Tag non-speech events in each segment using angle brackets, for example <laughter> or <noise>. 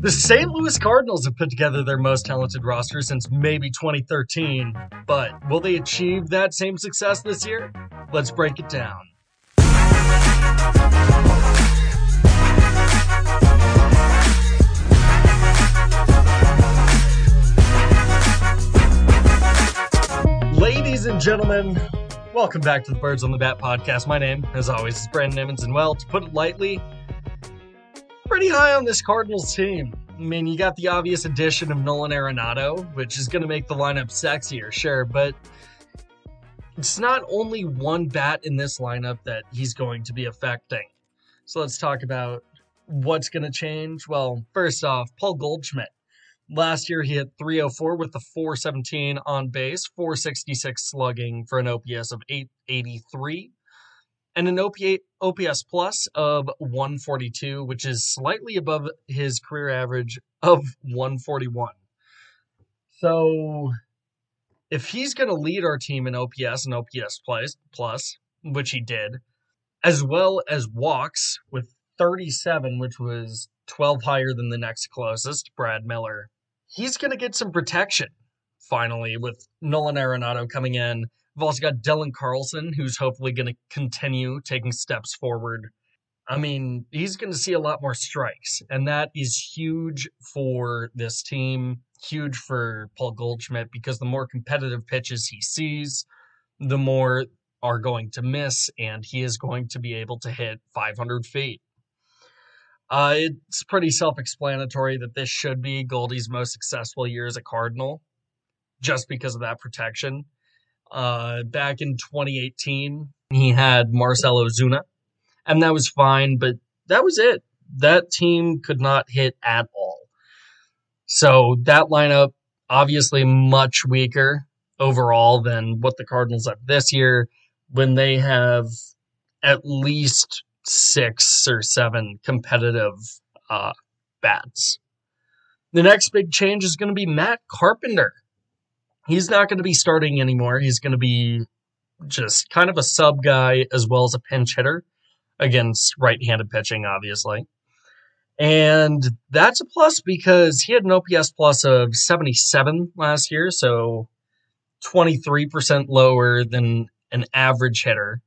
The St. Louis Cardinals have put together their most talented roster since maybe 2013, but will they achieve that same success this year? Let's break it down. Ladies and gentlemen, welcome back to the Birds on the Bat podcast. My name, as always, is Brandon Emmons, and well, to put it lightly, pretty high on this Cardinals team. I mean, you got the obvious addition of Nolan Arenado, which is going to make the lineup sexier, sure, but it's not only one bat in this lineup that he's going to be affecting. So let's talk about what's going to change. Well, first off, Paul Goldschmidt. Last year, he hit 304 with the 417 on base, 466 slugging for an OPS of 883 and an OPS plus of 142, which is slightly above his career average of 141. So if he's going to lead our team in OPS and OPS plus, plus, which he did, as well as walks with 37, which was 12 higher than the next closest, Brad Miller, he's going to get some protection finally with Nolan Arenado coming in We've also got Dylan Carlson, who's hopefully going to continue taking steps forward. I mean, he's going to see a lot more strikes, and that is huge for this team, huge for Paul Goldschmidt, because the more competitive pitches he sees, the more are going to miss, and he is going to be able to hit 500 feet. Uh, it's pretty self explanatory that this should be Goldie's most successful year as a Cardinal, just because of that protection. Uh, back in 2018, he had Marcell Ozuna, and that was fine, but that was it. That team could not hit at all. So that lineup, obviously much weaker overall than what the Cardinals have this year when they have at least six or seven competitive uh, bats. The next big change is going to be Matt Carpenter he's not going to be starting anymore. He's going to be just kind of a sub guy as well as a pinch hitter against right handed pitching, obviously. And that's a plus because he had an OPS plus of 77 last year, so 23% lower than an average hitter.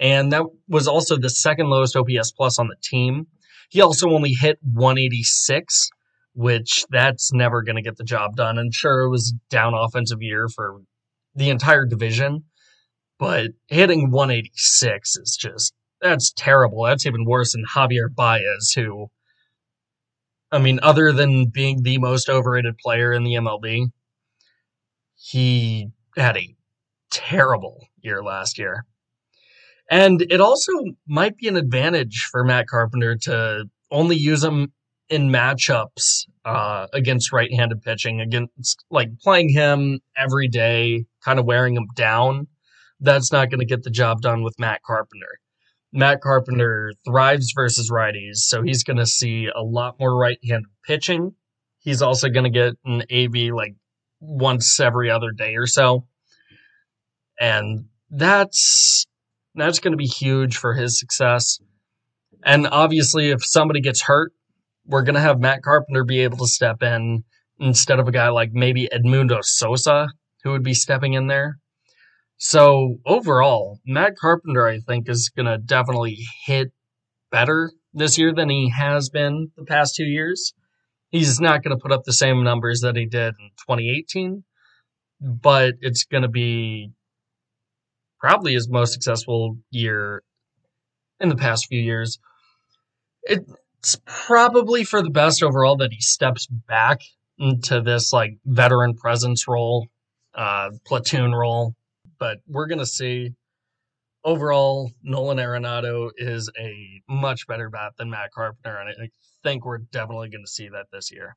And that was also the second lowest OPS plus on the team. He also only hit 186 which that's never going to get the job done. And sure, it was down offensive year for the entire division, but hitting 186 is just that's terrible. That's even worse than Javier Baez, who, I mean, other than being the most overrated player in the MLB, he had a terrible year last year. And it also might be an advantage for Matt Carpenter to only use him in matchups uh, against right-handed pitching, against like playing him every day, kind of wearing him down. That's not going to get the job done with Matt Carpenter. Matt Carpenter thrives versus righties, so he's going to see a lot more right-handed pitching. He's also going to get an AV like once every other day or so, and that's that's going to be huge for his success. And obviously, if somebody gets hurt, we're going to have Matt Carpenter be able to step in instead of a guy like maybe Edmundo Sosa, who would be stepping in there. So overall, Matt Carpenter, I think, is going to definitely hit better this year than he has been the past two years. He's not going to put up the same numbers that he did in 2018, but it's going to be probably his most successful year in the past few years. It it's probably for the best overall that he steps back into this like veteran presence role, uh, platoon role. But we're gonna see. Overall, Nolan Arenado is a much better bat than Matt Carpenter, and I think we're definitely going to see that this year.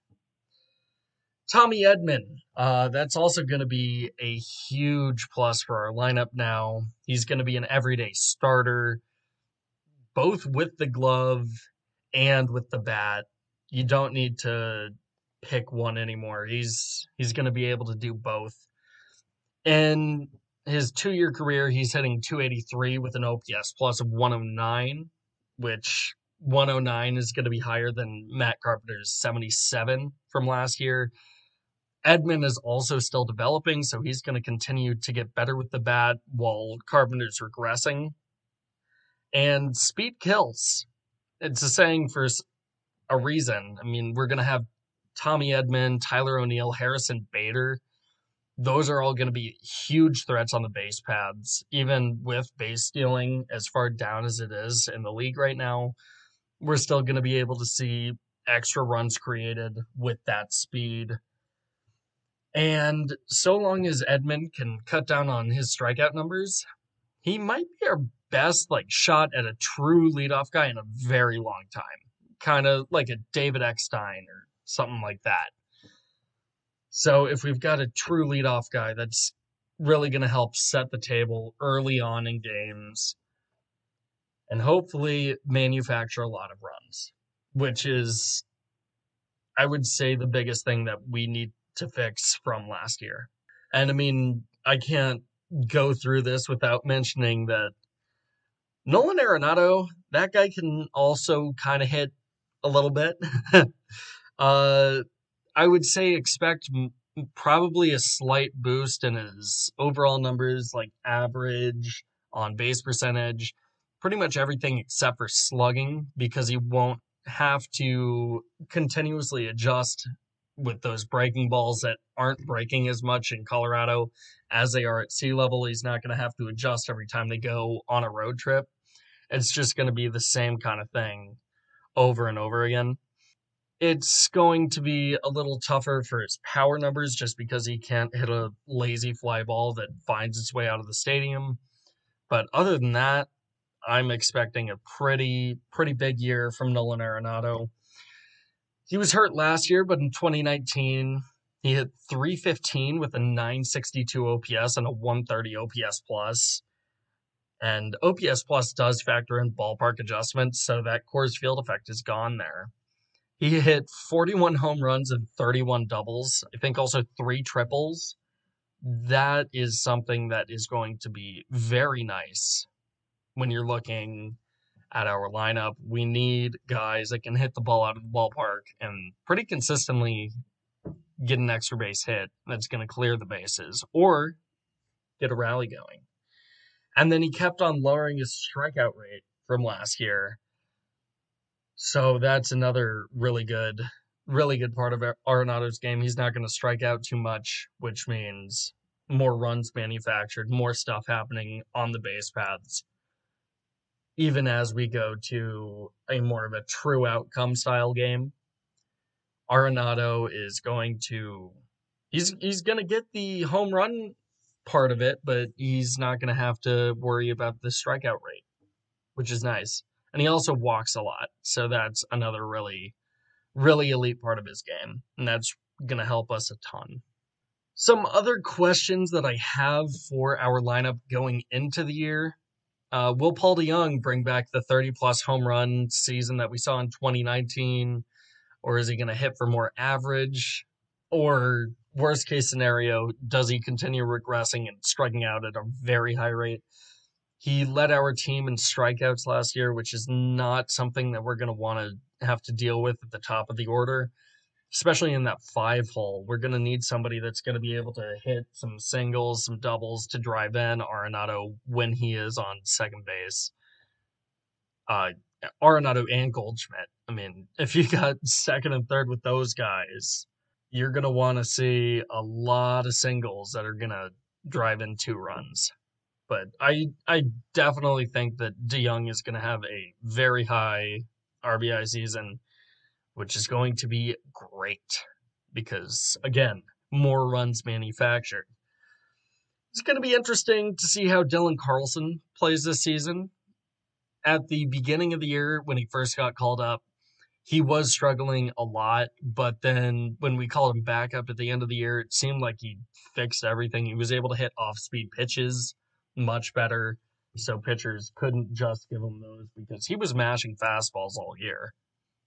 Tommy Edman, uh, that's also going to be a huge plus for our lineup now. He's going to be an everyday starter, both with the glove and with the bat. You don't need to pick one anymore. He's he's going to be able to do both. In his two-year career, he's hitting 283 with an OPS plus of 109, which 109 is going to be higher than Matt Carpenter's 77 from last year. Edman is also still developing, so he's going to continue to get better with the bat while Carpenter's regressing. And speed kills. It's a saying for a reason. I mean, we're going to have Tommy Edman, Tyler O'Neill, Harrison Bader. Those are all going to be huge threats on the base paths, even with base stealing as far down as it is in the league right now. We're still going to be able to see extra runs created with that speed. And so long as Edman can cut down on his strikeout numbers, he might be our best like shot at a true leadoff guy in a very long time. Kind of like a David Eckstein or something like that. So if we've got a true leadoff guy, that's really going to help set the table early on in games and hopefully manufacture a lot of runs, which is, I would say, the biggest thing that we need to fix from last year. And I mean, I can't go through this without mentioning that Nolan Arenado, that guy can also kind of hit a little bit. <laughs> uh, I would say expect probably a slight boost in his overall numbers, like average, on base percentage, pretty much everything except for slugging, because he won't have to continuously adjust with those breaking balls that aren't breaking as much in Colorado as they are at sea level. He's not going to have to adjust every time they go on a road trip. It's just going to be the same kind of thing over and over again. It's going to be a little tougher for his power numbers just because he can't hit a lazy fly ball that finds its way out of the stadium. But other than that, I'm expecting a pretty pretty big year from Nolan Arenado. He was hurt last year, but in 2019, he hit 315 with a 962 OPS and a 130 OPS plus. And OPS plus does factor in ballpark adjustments, so that Coors Field effect is gone there. He hit 41 home runs and 31 doubles. I think also three triples. That is something that is going to be very nice when you're looking at our lineup. We need guys that can hit the ball out of the ballpark and pretty consistently get an extra base hit that's going to clear the bases or get a rally going. And then he kept on lowering his strikeout rate from last year. So that's another really good, really good part of Arenado's game. He's not going to strike out too much, which means more runs manufactured, more stuff happening on the base paths even as we go to a more of a true outcome style game. Arenado is going to he's he's going to get the home run part of it, but he's not going to have to worry about the strikeout rate, which is nice. And he also walks a lot, so that's another really really elite part of his game, and that's going to help us a ton. Some other questions that I have for our lineup going into the year uh, will Paul DeJong bring back the 30 plus home run season that we saw in 2019? Or is he going to hit for more average? Or worst case scenario, does he continue regressing and striking out at a very high rate? He led our team in strikeouts last year, which is not something that we're going to want to have to deal with at the top of the order especially in that five hole, we're going to need somebody that's going to be able to hit some singles, some doubles to drive in Arenado when he is on second base. Uh, Arenado and Goldschmidt. I mean, if you got second and third with those guys, you're going to want to see a lot of singles that are going to drive in two runs. But I I definitely think that DeJong is going to have a very high RBI season which is going to be great because, again, more runs manufactured. It's going to be interesting to see how Dylan Carlson plays this season. At the beginning of the year, when he first got called up, he was struggling a lot, but then when we called him back up at the end of the year, it seemed like he fixed everything. He was able to hit off speed pitches much better, so pitchers couldn't just give him those because he was mashing fastballs all year.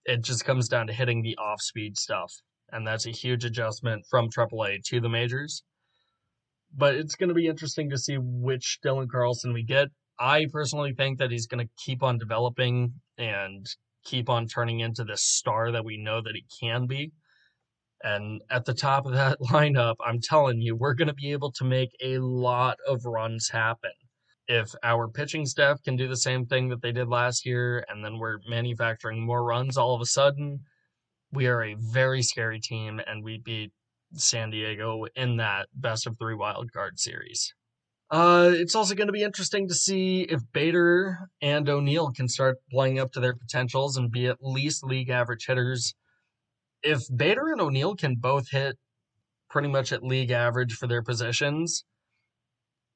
It just comes down to hitting the off speed stuff. And that's a huge adjustment from AAA to the majors. But it's going to be interesting to see which Dylan Carlson we get. I personally think that he's going to keep on developing and keep on turning into this star that we know that he can be. And at the top of that <laughs> lineup, I'm telling you, we're going to be able to make a lot of runs happen. If our pitching staff can do the same thing that they did last year, and then we're manufacturing more runs all of a sudden, we are a very scary team, and we beat San Diego in that best of three wild card series. Uh, it's also going to be interesting to see if Bader and O'Neill can start playing up to their potentials and be at least league average hitters. If Bader and O'Neill can both hit pretty much at league average for their positions,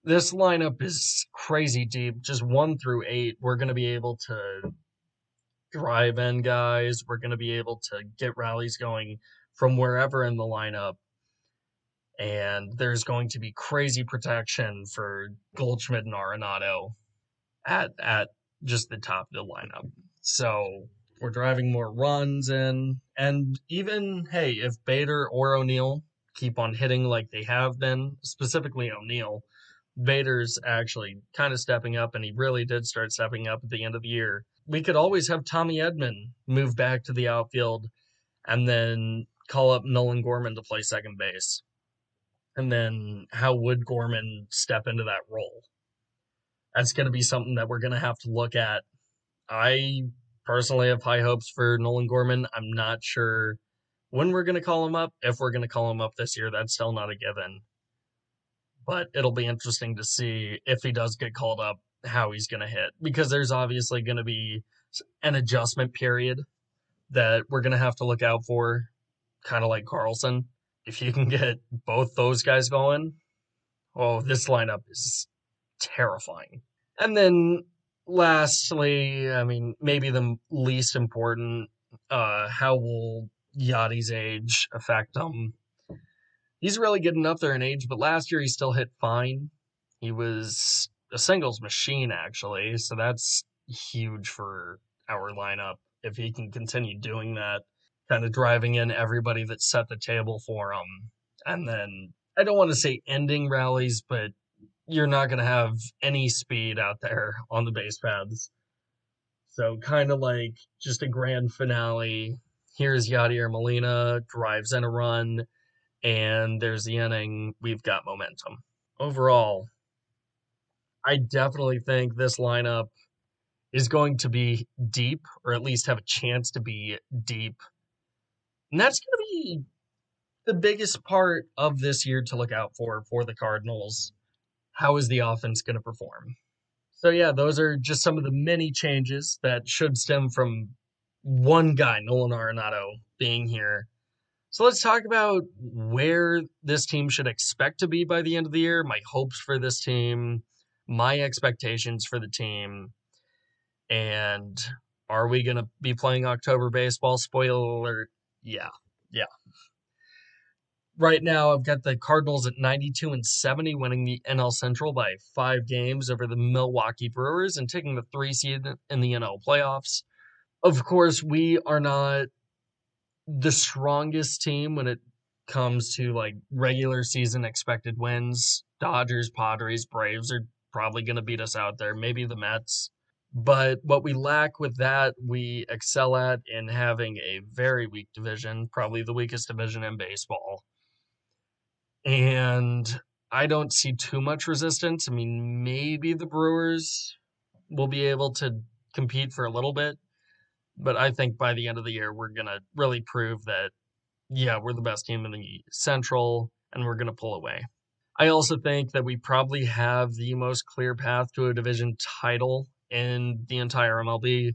this lineup is crazy deep. Just one through eight, we're going to be able to drive in guys. We're going to be able to get rallies going from wherever in the lineup and there's going to be crazy protection for Goldschmidt and Arenado at at just the top of the lineup. So we're driving more runs in, and even hey, if Bader or O'Neill keep on hitting like they have been, specifically O'Neill, Bader's actually kind of stepping up, and he really did start stepping up at the end of the year. We could always have Tommy Edman move back to the outfield, and then call up Nolan Gorman to play second base and then how would Gorman step into that role? That's going to be something that we're going to have to look at. I personally have high hopes for Nolan Gorman. I'm not sure when we're going to call him up. If we're going to call him up this year, that's still not a given. But it'll be interesting to see if he does get called up, how he's going to hit. Because there's obviously going to be an adjustment period that we're going to have to look out for, kind of like Carlson if you can get both those guys going, oh, this lineup is terrifying. And then lastly, I mean, maybe the least important, uh, how will Yadi's age affect him? He's really getting up there in age, but last year he still hit fine. He was a singles machine, actually, so that's huge for our lineup if he can continue doing that kind of driving in everybody that set the table for him. And then I don't want to say ending rallies, but you're not going to have any speed out there on the base paths. So kind of like just a grand finale. Here's Yadier Molina drives in a run, and there's the inning. We've got momentum. Overall, I definitely think this lineup is going to be deep, or at least have a chance to be deep and that's going to be the biggest part of this year to look out for for the Cardinals. How is the offense going to perform? So, yeah, those are just some of the many changes that should stem from one guy, Nolan Arenado, being here. So, let's talk about where this team should expect to be by the end of the year, my hopes for this team, my expectations for the team, and are we going to be playing October baseball? Spoiler alert yeah, yeah. Right now, I've got the Cardinals at 92 and 70, winning the NL Central by five games over the Milwaukee Brewers and taking the three seed in the NL playoffs. Of course, we are not the strongest team when it comes to like regular season expected wins. Dodgers, Padres, Braves are probably going to beat us out there. Maybe the Mets. But what we lack with that, we excel at in having a very weak division, probably the weakest division in baseball. And I don't see too much resistance. I mean, maybe the Brewers will be able to compete for a little bit, but I think by the end of the year, we're going to really prove that, yeah, we're the best team in the Central and we're going to pull away. I also think that we probably have the most clear path to a division title in the entire MLB.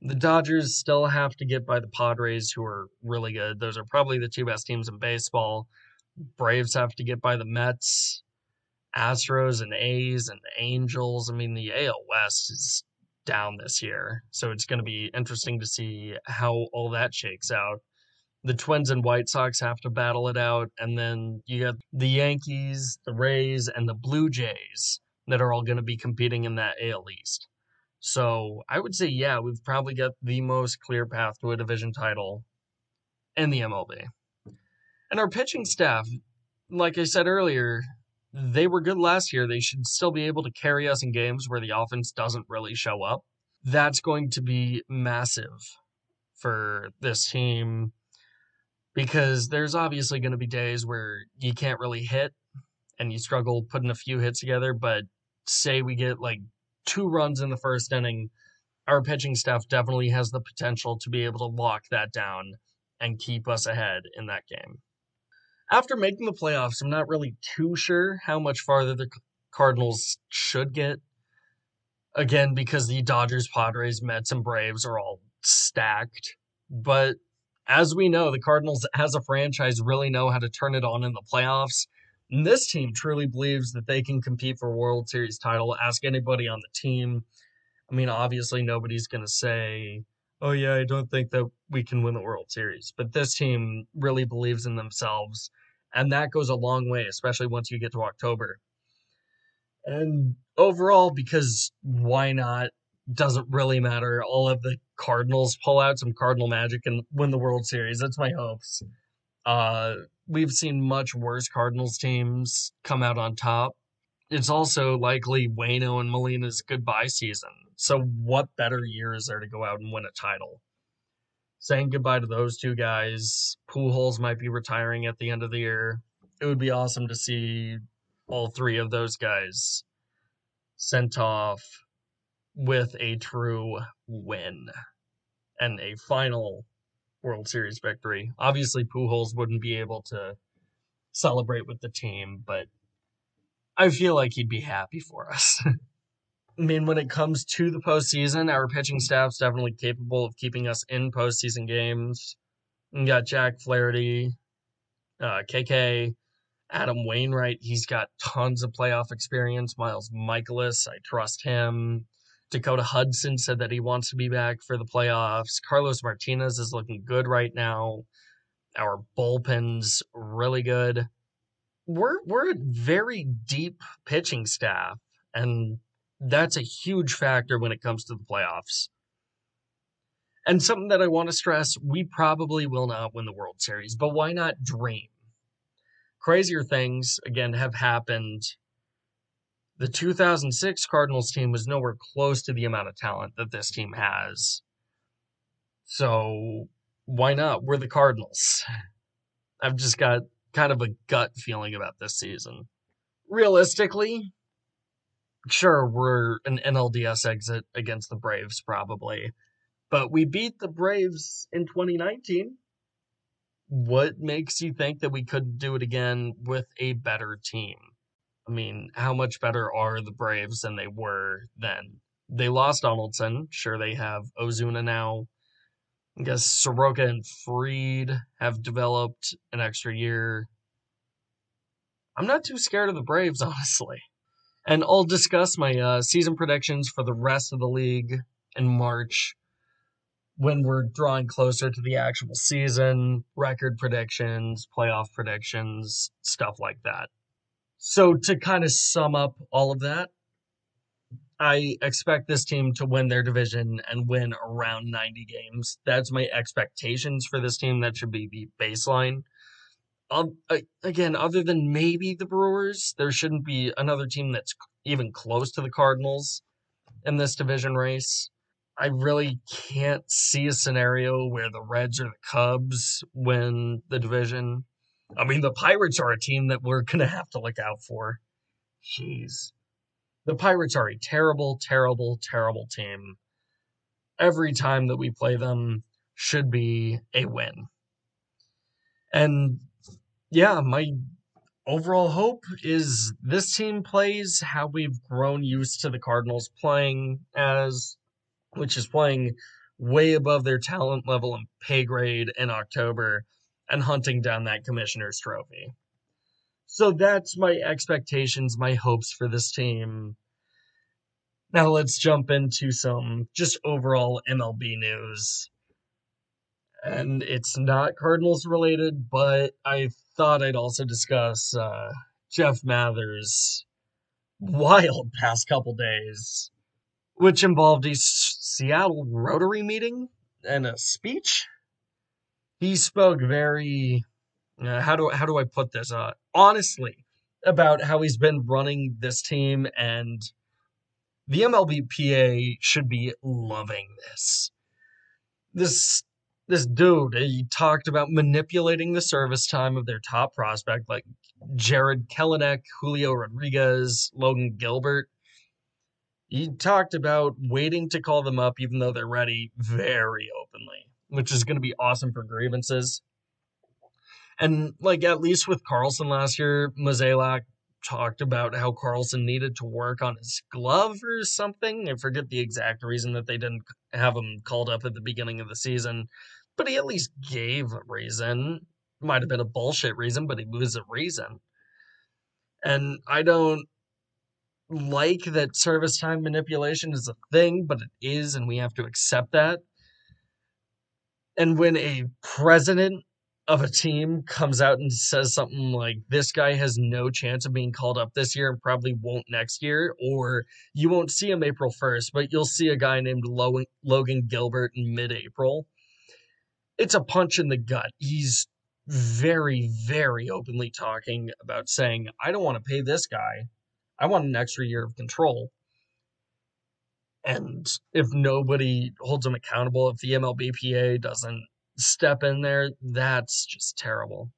The Dodgers still have to get by the Padres, who are really good. Those are probably the two best teams in baseball. Braves have to get by the Mets, Astros, and A's, and Angels. I mean, the AL West is down this year. So it's going to be interesting to see how all that shakes out. The Twins and White Sox have to battle it out. And then you got the Yankees, the Rays, and the Blue Jays that are all going to be competing in that AL East. So I would say, yeah, we've probably got the most clear path to a division title in the MLB. And our pitching staff, like I said earlier, they were good last year. They should still be able to carry us in games where the offense doesn't really show up. That's going to be massive for this team because there's obviously going to be days where you can't really hit and you struggle putting a few hits together. But say we get like two runs in the first inning, our pitching staff definitely has the potential to be able to lock that down and keep us ahead in that game. After making the playoffs, I'm not really too sure how much farther the Cardinals should get. Again, because the Dodgers, Padres, Mets, and Braves are all stacked. But as we know, the Cardinals, as a franchise, really know how to turn it on in the playoffs. And this team truly believes that they can compete for World Series title. Ask anybody on the team. I mean, obviously, nobody's going to say, oh, yeah, I don't think that we can win the World Series. But this team really believes in themselves. And that goes a long way, especially once you get to October. And overall, because why not? Doesn't really matter. All of the Cardinals pull out some Cardinal magic and win the World Series. That's my hopes. Uh, we've seen much worse Cardinals teams come out on top. It's also likely Waino and Molina's goodbye season. So, what better year is there to go out and win a title? Saying goodbye to those two guys. Pujols might be retiring at the end of the year. It would be awesome to see all three of those guys sent off with a true win and a final World Series victory. Obviously, Pujols wouldn't be able to celebrate with the team, but I feel like he'd be happy for us. <laughs> I mean, when it comes to the postseason, our pitching staff's definitely capable of keeping us in postseason games. We got Jack Flaherty, uh, KK, Adam Wainwright. He's got tons of playoff experience. Miles Mikolas, I trust him. Dakota Hudson said that he wants to be back for the playoffs. Carlos Martinez is looking good right now. Our bullpen's really good. We're we're a very deep pitching staff, and that's a huge factor when it comes to the playoffs. And something that I want to stress, we probably will not win the World Series, but why not dream? Crazier things again have happened the 2006 Cardinals team was nowhere close to the amount of talent that this team has. So why not? We're the Cardinals. <laughs> I've just got kind of a gut feeling about this season. Realistically, sure, we're an NLDS exit against the Braves, probably. But we beat the Braves in 2019. What makes you think that we couldn't do it again with a better team? I mean, how much better are the Braves than they were then? They lost Donaldson. Sure, they have Ozuna now. I guess Soroka and Fried have developed an extra year. I'm not too scared of the Braves, <laughs> honestly. And I'll discuss my uh, season predictions for the rest of the league in March when we're drawing closer to the actual season, record predictions, playoff predictions, stuff like that. So to kind of sum up all of that, I expect this team to win their division and win around 90 games. That's my expectations for this team. That should be the baseline. Um, again, other than maybe the Brewers, there shouldn't be another team that's even close to the Cardinals in this division race. I really can't see a scenario where the Reds or the Cubs win the division. I mean, the Pirates are a team that we're going to have to look out for. Jeez. The Pirates are a terrible, terrible, terrible team. Every time that we play them should be a win. And yeah, my overall hope is this team plays how we've grown used to the Cardinals playing as, which is playing way above their talent level and pay grade in October and hunting down that commissioner's trophy. So that's my expectations, my hopes for this team. Now let's jump into some just overall MLB news. And it's not Cardinals related, but I thought I'd also discuss uh, Jeff Mathers' wild past couple days, which involved a Seattle Rotary meeting and a speech he spoke very uh, how do how do I put this uh honestly about how he's been running this team and The MLBPA should be loving this. This this dude, he talked about manipulating the service time of their top prospect like Jarred Kelenic, Julio Rodriguez, Logan Gilbert. He talked about waiting to call them up even though they're ready very openly, which is going to be awesome for grievances. And like at least with Carlson last year, Mozeliak talked about how Carlson needed to work on his glove or something. I forget the exact reason that they didn't have him called up at the beginning of the season, but he at least gave a reason. Might have been a bullshit reason, but he was a reason. And I don't like that service time manipulation is a thing, but it is, and we have to accept that. And when a president of a team comes out and says something like, this guy has no chance of being called up this year and probably won't next year, or you won't see him April 1st, but you'll see a guy named Logan Gilbert in mid April, it's a punch in the gut. He's very, very openly talking about saying, I don't want to pay this guy I want an extra year of control. And if nobody holds him accountable, if the MLBPA doesn't step in there, that's just terrible.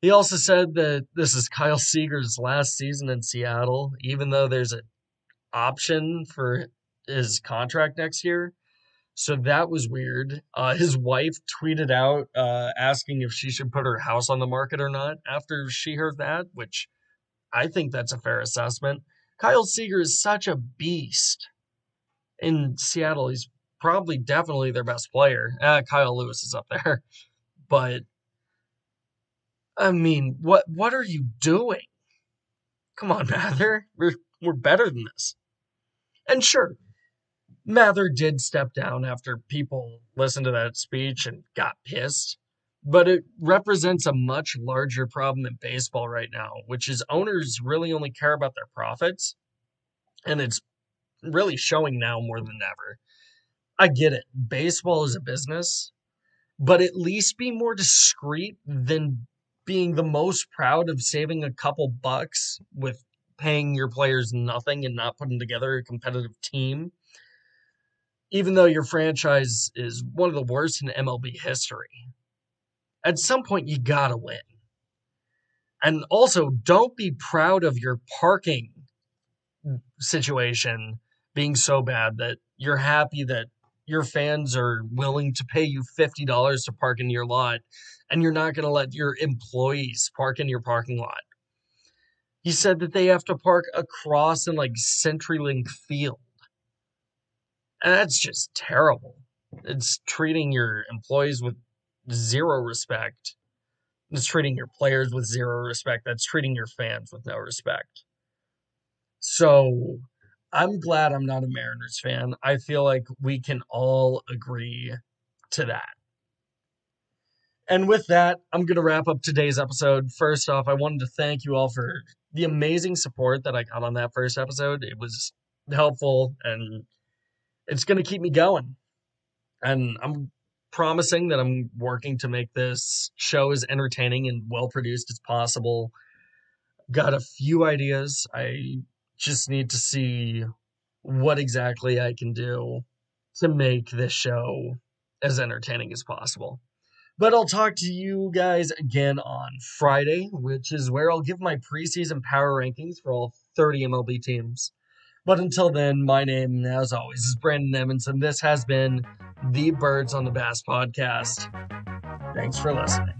He also said that this is Kyle Seager's last season in Seattle, even though there's an option for his contract next year. So that was weird. Uh, his wife tweeted out uh, asking if she should put her house on the market or not after she heard that, which I think that's a fair assessment. Kyle Seager is such a beast in Seattle. He's probably definitely their best player. Uh, Kyle Lewis is up there, <laughs> but I mean, what what are you doing? Come on, <laughs> Mather. We're we're better than this. And sure, Mather did step down after people listened to that speech and got pissed but it represents a much larger problem in baseball right now, which is owners really only care about their profits. And it's really showing now more than ever. I get it. Baseball is a business, but at least be more discreet than being the most proud of saving a couple bucks with paying your players nothing and not putting together a competitive team. Even though your franchise is one of the worst in MLB history at some point you gotta win. And also, don't be proud of your parking situation being so bad that you're happy that your fans are willing to pay you $50 to park in your lot and you're not going to let your employees park in your parking lot. He said that they have to park across in like CenturyLink Field. And that's just terrible. It's treating your employees with zero respect. It's treating your players with zero respect. That's treating your fans with no respect. So I'm glad I'm not a Mariners fan. I feel like we can all agree to that. And with that, I'm going to wrap up today's episode. First off, I wanted to thank you all for the amazing support that I got on that first episode. It was helpful and it's going to keep me going. And I'm promising that I'm working to make this show as entertaining and well produced as possible. Got a few ideas. I just need to see what exactly I can do to make this show as entertaining as possible. But I'll talk to you guys again on Friday, which is where I'll give my preseason power rankings for all 30 MLB teams. But until then, my name, as always, is Brandon Emmons, and this has been the Birds on the Bat podcast. Thanks for listening.